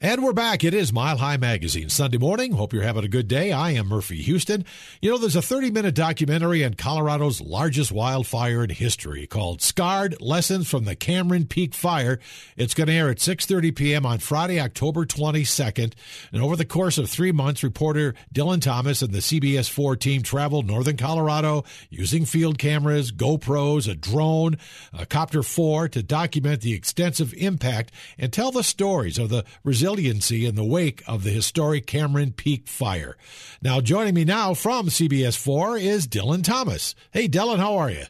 And we're back. It is Mile High Magazine Sunday morning. Hope you're having a good day. I am Murphy Houston. You know, there's a 30 minute documentary on Colorado's largest wildfire in history called Scarred Lessons from the Cameron Peak Fire. It's going to air at 6.30 p.m. on Friday, October 22nd. And over the course of three months, reporter Dylan Thomas and the CBS 4 team traveled northern Colorado using field cameras, GoPros, a drone, a Copter 4 to document the extensive impact and tell the stories of the resilience resiliency in the wake of the historic Cameron Peak fire. Now, joining me now from CBS 4 is Dylan Thomas. Hey, Dylan, how are you?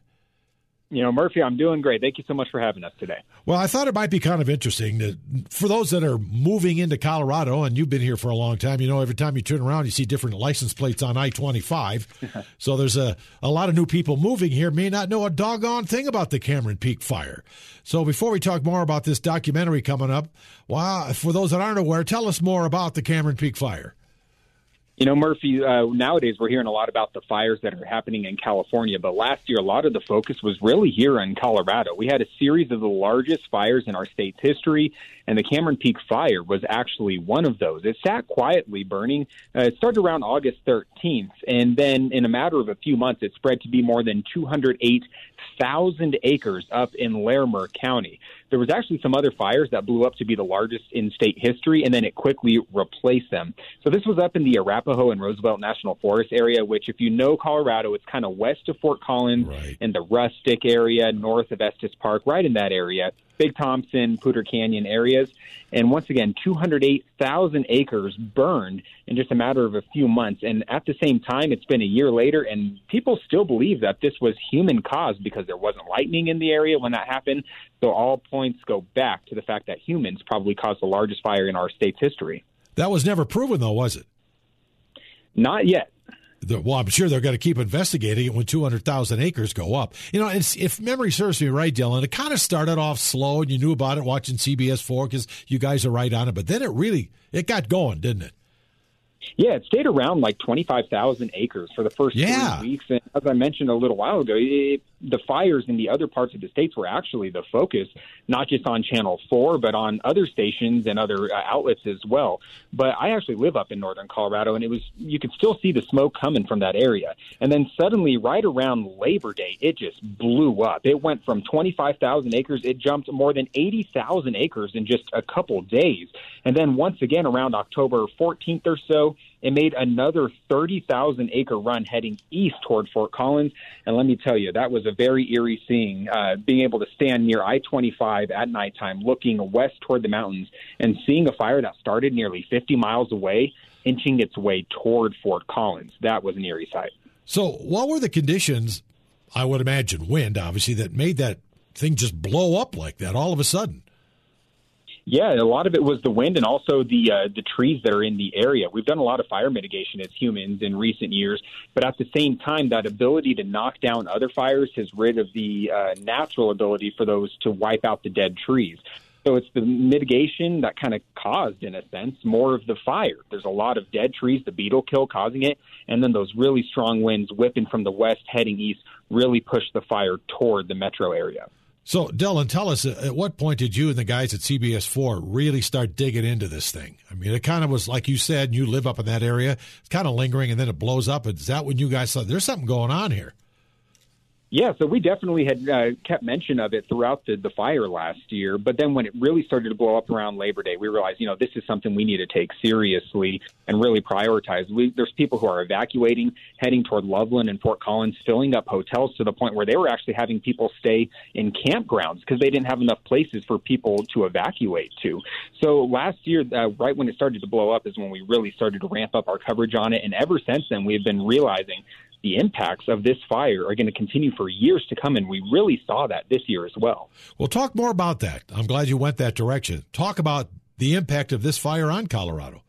You know, Murphy, I'm doing great. Thank you so much for having us today. Well, I thought it might be kind of interesting that for those that are moving into Colorado, and you've been here for a long time, you know, every time you turn around, you see different license plates on I 25. so there's a, a lot of new people moving here may not know a doggone thing about the Cameron Peak fire. So before we talk more about this documentary coming up, well, for those that aren't aware, tell us more about the Cameron Peak fire. You know, Murphy, uh, nowadays we're hearing a lot about the fires that are happening in California, but last year a lot of the focus was really here in Colorado. We had a series of the largest fires in our state's history, and the Cameron Peak fire was actually one of those. It sat quietly burning. Uh, it started around August 13th, and then in a matter of a few months, it spread to be more than 208,000 acres up in Larimer County. There was actually some other fires that blew up to be the largest in state history, and then it quickly replaced them. So this was up in the Arapaho and Roosevelt National Forest area, which, if you know Colorado, it's kind of west of Fort Collins right. in the Rustic area, north of Estes Park, right in that area. Big Thompson, Poudre Canyon areas. And once again, 208,000 acres burned in just a matter of a few months. And at the same time, it's been a year later, and people still believe that this was human caused because there wasn't lightning in the area when that happened. So all points go back to the fact that humans probably caused the largest fire in our state's history. That was never proven, though, was it? Not yet well, I'm sure they're going to keep investigating it when 200,000 acres go up. You know, if memory serves me right, Dylan, it kind of started off slow and you knew about it watching CBS 4 because you guys are right on it. But then it really, it got going, didn't it? Yeah, it stayed around like 25,000 acres for the first yeah. three weeks. And as I mentioned a little while ago, it, the fires in the other parts of the states were actually the focus, not just on Channel 4, but on other stations and other uh, outlets as well. But I actually live up in northern Colorado, and it was you could still see the smoke coming from that area. And then suddenly, right around Labor Day, it just blew up. It went from 25,000 acres, it jumped more than 80,000 acres in just a couple days. And then once again, around October 14th or so, it made another 30,000 acre run heading east toward Fort Collins. And let me tell you, that was a very eerie scene. Uh, being able to stand near I 25 at nighttime, looking west toward the mountains, and seeing a fire that started nearly 50 miles away, inching its way toward Fort Collins. That was an eerie sight. So, what were the conditions? I would imagine wind, obviously, that made that thing just blow up like that all of a sudden. Yeah, a lot of it was the wind and also the uh, the trees that are in the area. We've done a lot of fire mitigation as humans in recent years, but at the same time, that ability to knock down other fires has rid of the uh, natural ability for those to wipe out the dead trees. So it's the mitigation that kind of caused, in a sense, more of the fire. There's a lot of dead trees, the beetle kill causing it, and then those really strong winds whipping from the west heading east really pushed the fire toward the metro area. So, Dylan, tell us uh, at what point did you and the guys at CBS 4 really start digging into this thing? I mean, it kind of was like you said, you live up in that area, it's kind of lingering and then it blows up. Is that when you guys thought there's something going on here? Yeah, so we definitely had uh, kept mention of it throughout the, the fire last year. But then when it really started to blow up around Labor Day, we realized, you know, this is something we need to take seriously and really prioritize. We, there's people who are evacuating, heading toward Loveland and Fort Collins, filling up hotels to the point where they were actually having people stay in campgrounds because they didn't have enough places for people to evacuate to. So last year, uh, right when it started to blow up, is when we really started to ramp up our coverage on it. And ever since then, we've been realizing the impacts of this fire are going to continue for years to come, and we really saw that this year as well. We'll talk more about that. I'm glad you went that direction. Talk about the impact of this fire on Colorado.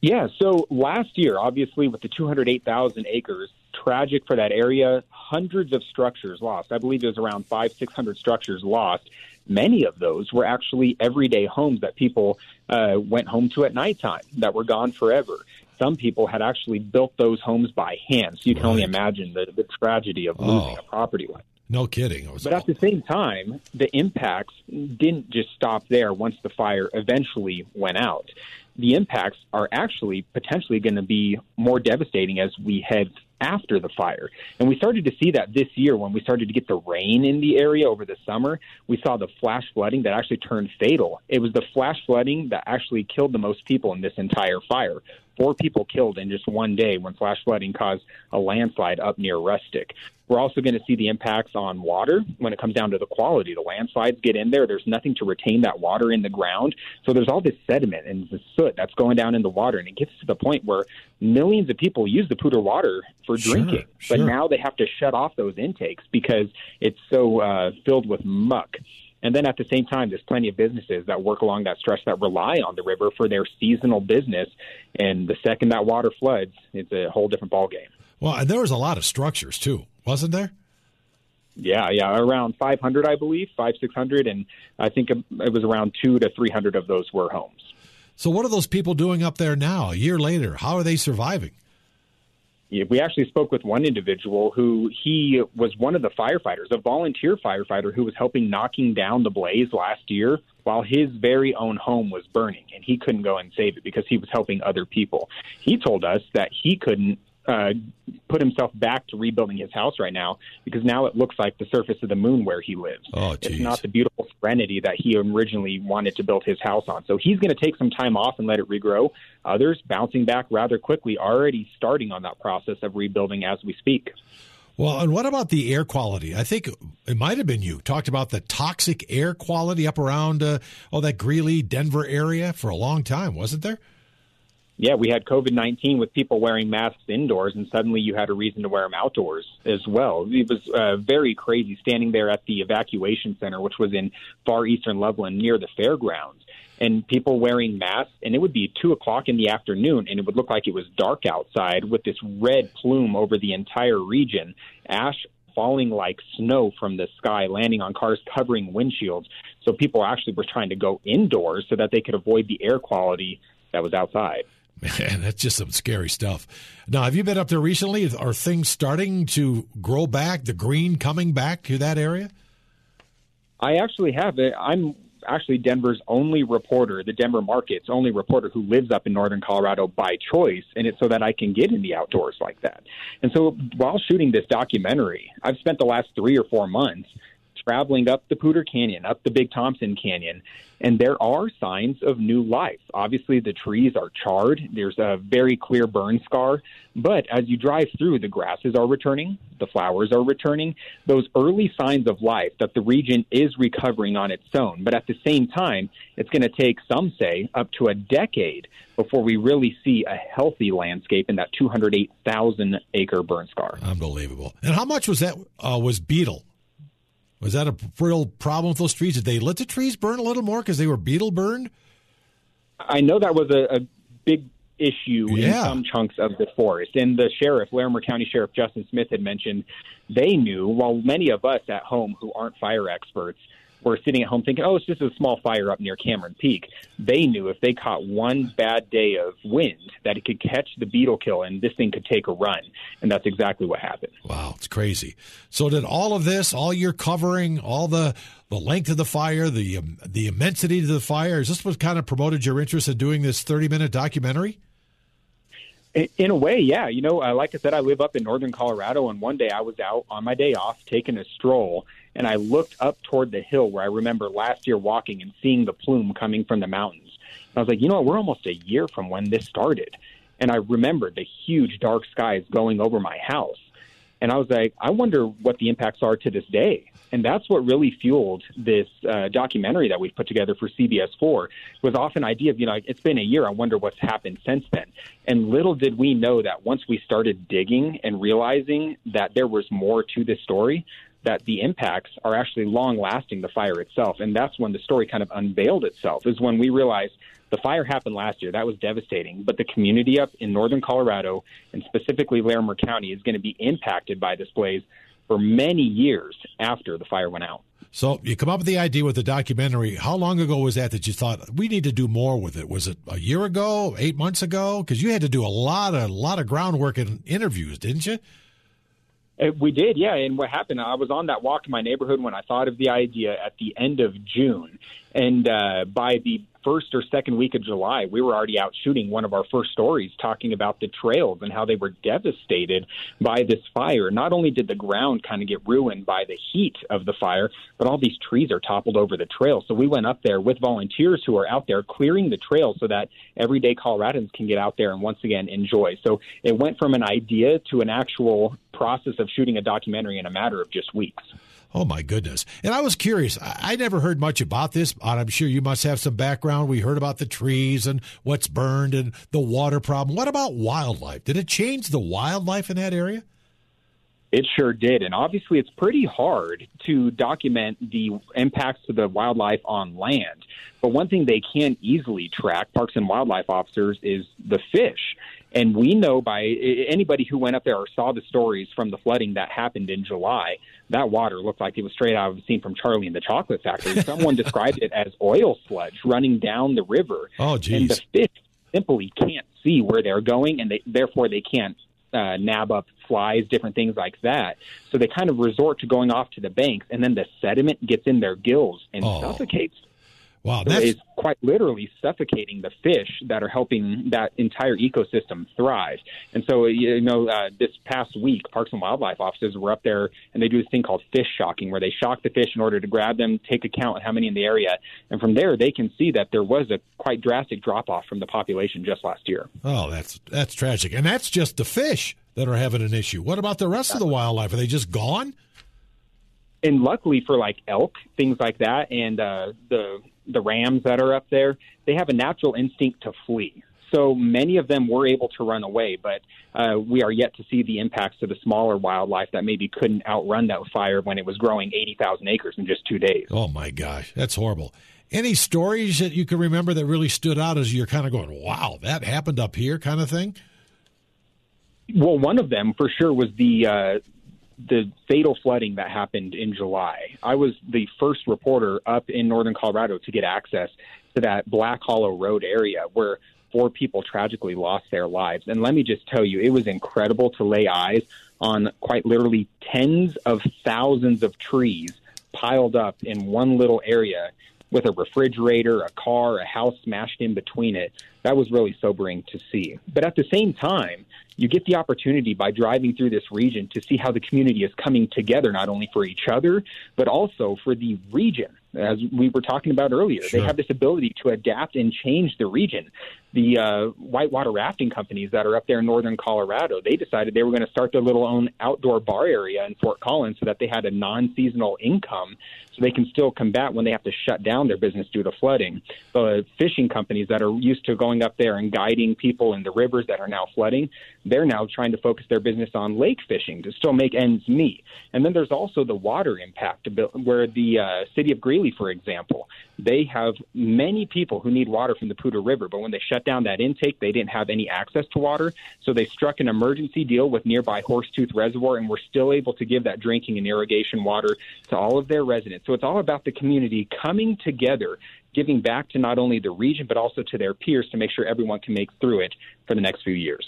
Yeah, so last year, obviously, with the 208,000 acres, tragic for that area. Hundreds of structures lost. I believe it was around five, 600 structures lost. Many of those were actually everyday homes that people uh, went home to at nighttime that were gone forever some people had actually built those homes by hand. So you can right. only imagine the, the tragedy of losing oh. a property like No kidding. but at the same time, the impacts didn't just stop there once the fire eventually went out. The impacts are actually potentially going to be more devastating as we head after the fire. And we started to see that this year when we started to get the rain in the area over the summer. We saw the flash flooding that actually turned fatal. It was the flash flooding that actually killed the most people in this entire fire. Four people killed in just one day when flash flooding caused a landslide up near Rustic. We're also going to see the impacts on water when it comes down to the quality. The landslides get in there. There's nothing to retain that water in the ground. So there's all this sediment and the soot that's going down in the water. And it gets to the point where millions of people use the Poudre water for drinking. Sure, sure. But now they have to shut off those intakes because it's so uh, filled with muck. And then at the same time, there's plenty of businesses that work along that stretch that rely on the river for their seasonal business. And the second that water floods, it's a whole different ballgame. Well, and there was a lot of structures too, wasn't there? Yeah, yeah, around 500, I believe, five, 600. And I think it was around two to 300 of those were homes. So, what are those people doing up there now, a year later? How are they surviving? We actually spoke with one individual who he was one of the firefighters, a volunteer firefighter who was helping knocking down the blaze last year while his very own home was burning and he couldn't go and save it because he was helping other people. He told us that he couldn't uh, put himself back to rebuilding his house right now because now it looks like the surface of the moon where he lives. Oh, it's not the beautiful serenity that he originally wanted to build his house on. So he's going to take some time off and let it regrow. Others bouncing back rather quickly, already starting on that process of rebuilding as we speak. Well, and what about the air quality? I think it might have been you talked about the toxic air quality up around uh, oh that Greeley, Denver area for a long time, wasn't there? Yeah, we had COVID 19 with people wearing masks indoors, and suddenly you had a reason to wear them outdoors as well. It was uh, very crazy standing there at the evacuation center, which was in far eastern Loveland near the fairgrounds, and people wearing masks. And it would be two o'clock in the afternoon, and it would look like it was dark outside with this red plume over the entire region, ash falling like snow from the sky, landing on cars, covering windshields. So people actually were trying to go indoors so that they could avoid the air quality that was outside. Man, that's just some scary stuff. Now, have you been up there recently? Are things starting to grow back? The green coming back to that area? I actually have it. I'm actually Denver's only reporter, the Denver market's only reporter who lives up in northern Colorado by choice, and it's so that I can get in the outdoors like that. And so while shooting this documentary, I've spent the last three or four months traveling up the Poudre Canyon, up the Big Thompson Canyon, and there are signs of new life. Obviously, the trees are charred. There's a very clear burn scar. But as you drive through, the grasses are returning, the flowers are returning. Those early signs of life that the region is recovering on its own. But at the same time, it's going to take, some say, up to a decade before we really see a healthy landscape in that 208,000 acre burn scar. Unbelievable. And how much was that uh, was beetle? Was that a real problem with those trees? Did they let the trees burn a little more because they were beetle burned? I know that was a, a big issue yeah. in some chunks of the forest. And the sheriff, Larimer County Sheriff Justin Smith, had mentioned they knew, while many of us at home who aren't fire experts were sitting at home thinking, oh, it's just a small fire up near Cameron Peak. They knew if they caught one bad day of wind that it could catch the beetle kill and this thing could take a run. And that's exactly what happened. Wow, it's crazy. So did all of this, all your covering, all the the length of the fire, the um, the immensity of the fire, is this what kind of promoted your interest in doing this 30 minute documentary? In a way, yeah. You know, uh, like I said, I live up in northern Colorado, and one day I was out on my day off taking a stroll, and I looked up toward the hill where I remember last year walking and seeing the plume coming from the mountains. And I was like, you know what? We're almost a year from when this started. And I remembered the huge dark skies going over my house. And I was like, I wonder what the impacts are to this day. And that's what really fueled this uh, documentary that we've put together for CBS 4 was off an idea of, you know, it's been a year. I wonder what's happened since then. And little did we know that once we started digging and realizing that there was more to this story, that the impacts are actually long lasting the fire itself. And that's when the story kind of unveiled itself, is when we realized the fire happened last year. That was devastating. But the community up in northern Colorado, and specifically Larimer County, is going to be impacted by this blaze for many years after the fire went out. So you come up with the idea with the documentary. How long ago was that that you thought we need to do more with it? Was it a year ago, eight months ago? Because you had to do a lot of a lot of groundwork and interviews, didn't you? Uh, We did, yeah. And what happened? I was on that walk in my neighborhood when I thought of the idea at the end of June, and uh, by the first or second week of July, we were already out shooting one of our first stories talking about the trails and how they were devastated by this fire. Not only did the ground kind of get ruined by the heat of the fire, but all these trees are toppled over the trail. So we went up there with volunteers who are out there clearing the trail so that everyday Coloradans can get out there and once again enjoy. So it went from an idea to an actual process of shooting a documentary in a matter of just weeks. Oh my goodness! And I was curious. I, never heard much about this. but I'm sure you must have some background. We heard about the trees and what's burned and the water problem. What about wildlife? Did it change the wildlife in that area? It sure did. And obviously, it's pretty hard to document the impacts to the wildlife on land. But one thing they can easily track, parks and wildlife officers, is the fish. And we know by anybody who went up there or saw the stories from the flooding that happened in July, that water looked like it was straight out of a scene from Charlie and the Chocolate Factory. Someone described it as oil sludge running down the river. Oh, And the fish simply can't see where they're going, and they, therefore they can't uh, nab up flies, different things like that. So they kind of resort to going off to the banks, and then the sediment gets in their gills and Oh. suffocates. Wow, that's quite literally suffocating the fish that are helping that entire ecosystem thrive. And so, you know, uh, this past week, Parks and Wildlife officers were up there and they do this thing called fish shocking, where they shock the fish in order to grab them, take account of how many in the area, and from there they can see that there was a quite drastic drop off from the population just last year. oh, that's that's tragic. And that's just the fish that are having an issue. What about the rest of the wildlife? Are they just gone? and luckily for like elk, things like that, and uh, the the rams that are up there, they have a natural instinct to flee. So many of them were able to run away, but uh, we are yet to see the impacts to the smaller wildlife that maybe couldn't outrun that fire when it was growing 80,000 acres in just two days. Oh my gosh, that's horrible. Any stories that you can remember that really stood out as you're kind of going, "Wow, that happened up here," kind of thing? Well, one of them for sure was the uh, the fatal flooding that happened in July. I was the first reporter up in northern Colorado to get access to that Black Hollow Road area where four people tragically lost their lives. And let me just tell you, it was incredible to lay eyes on quite literally tens of thousands of trees piled up in one little area with a refrigerator, a car, a house smashed in between it. That was really sobering to see. But at the same time, you get the opportunity by driving through this region to see how the community is coming together, not only for each other, but also for the region. As we were talking about earlier, Sure. they have this ability to adapt and change the region. The uh, whitewater rafting companies that are up there in northern Colorado, they decided they were going to start their little own outdoor bar area in Fort Collins so that they had a non-seasonal income so they can still combat when they have to shut down their business due to flooding. The fishing companies that are used to going up there and guiding people in the rivers that are now flooding, they're now trying to focus their business on lake fishing to still make ends meet. And then there's also the water impact, where the uh, city of Greeley, for example, they have many people who need water from the Poudre River, but when they shut down that intake, they didn't have any access to water. So they struck an emergency deal with nearby Horsetooth Reservoir, and were still able to give that drinking and irrigation water to all of their residents. So it's all about the community coming together, giving back to not only the region, but also to their peers to make sure everyone can make through it for the next few years.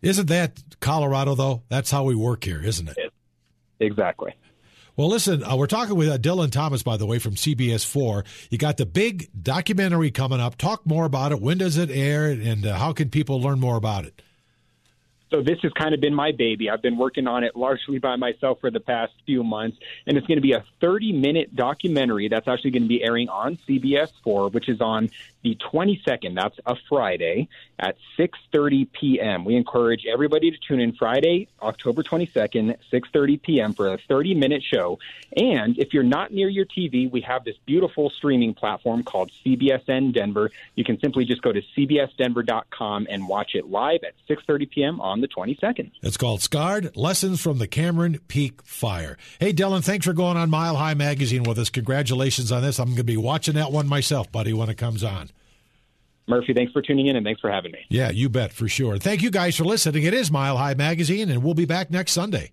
Isn't that Colorado though? That's how we work here, isn't it? Exactly. Well, listen, uh, we're talking with uh, Dylan Thomas, by the way, from CBS 4. You got the big documentary coming up. Talk more about it. When does it air, and uh, how can people learn more about it? So this has kind of been my baby. I've been working on it largely by myself for the past few months, and it's going to be a 30-minute documentary that's actually going to be airing on CBS 4, which is on the 22nd. That's a Friday at 6:30 p.m. We encourage everybody to tune in Friday, October 22nd, 6:30 p.m. for a 30-minute show. And if you're not near your TV, we have this beautiful streaming platform called CBSN Denver. You can simply just go to cbsdenver.com and watch it live at 6:30 p.m. on the 22nd. It's called Scarred Lessons from the Cameron Peak Fire. Hey, Dylan, thanks for going on Mile High Magazine with us. Congratulations on this. I'm going to be watching that one myself, buddy, when it comes on. Murphy, thanks for tuning in and thanks for having me. Yeah, you bet, for sure. Thank you guys for listening. It is Mile High Magazine, and we'll be back next Sunday.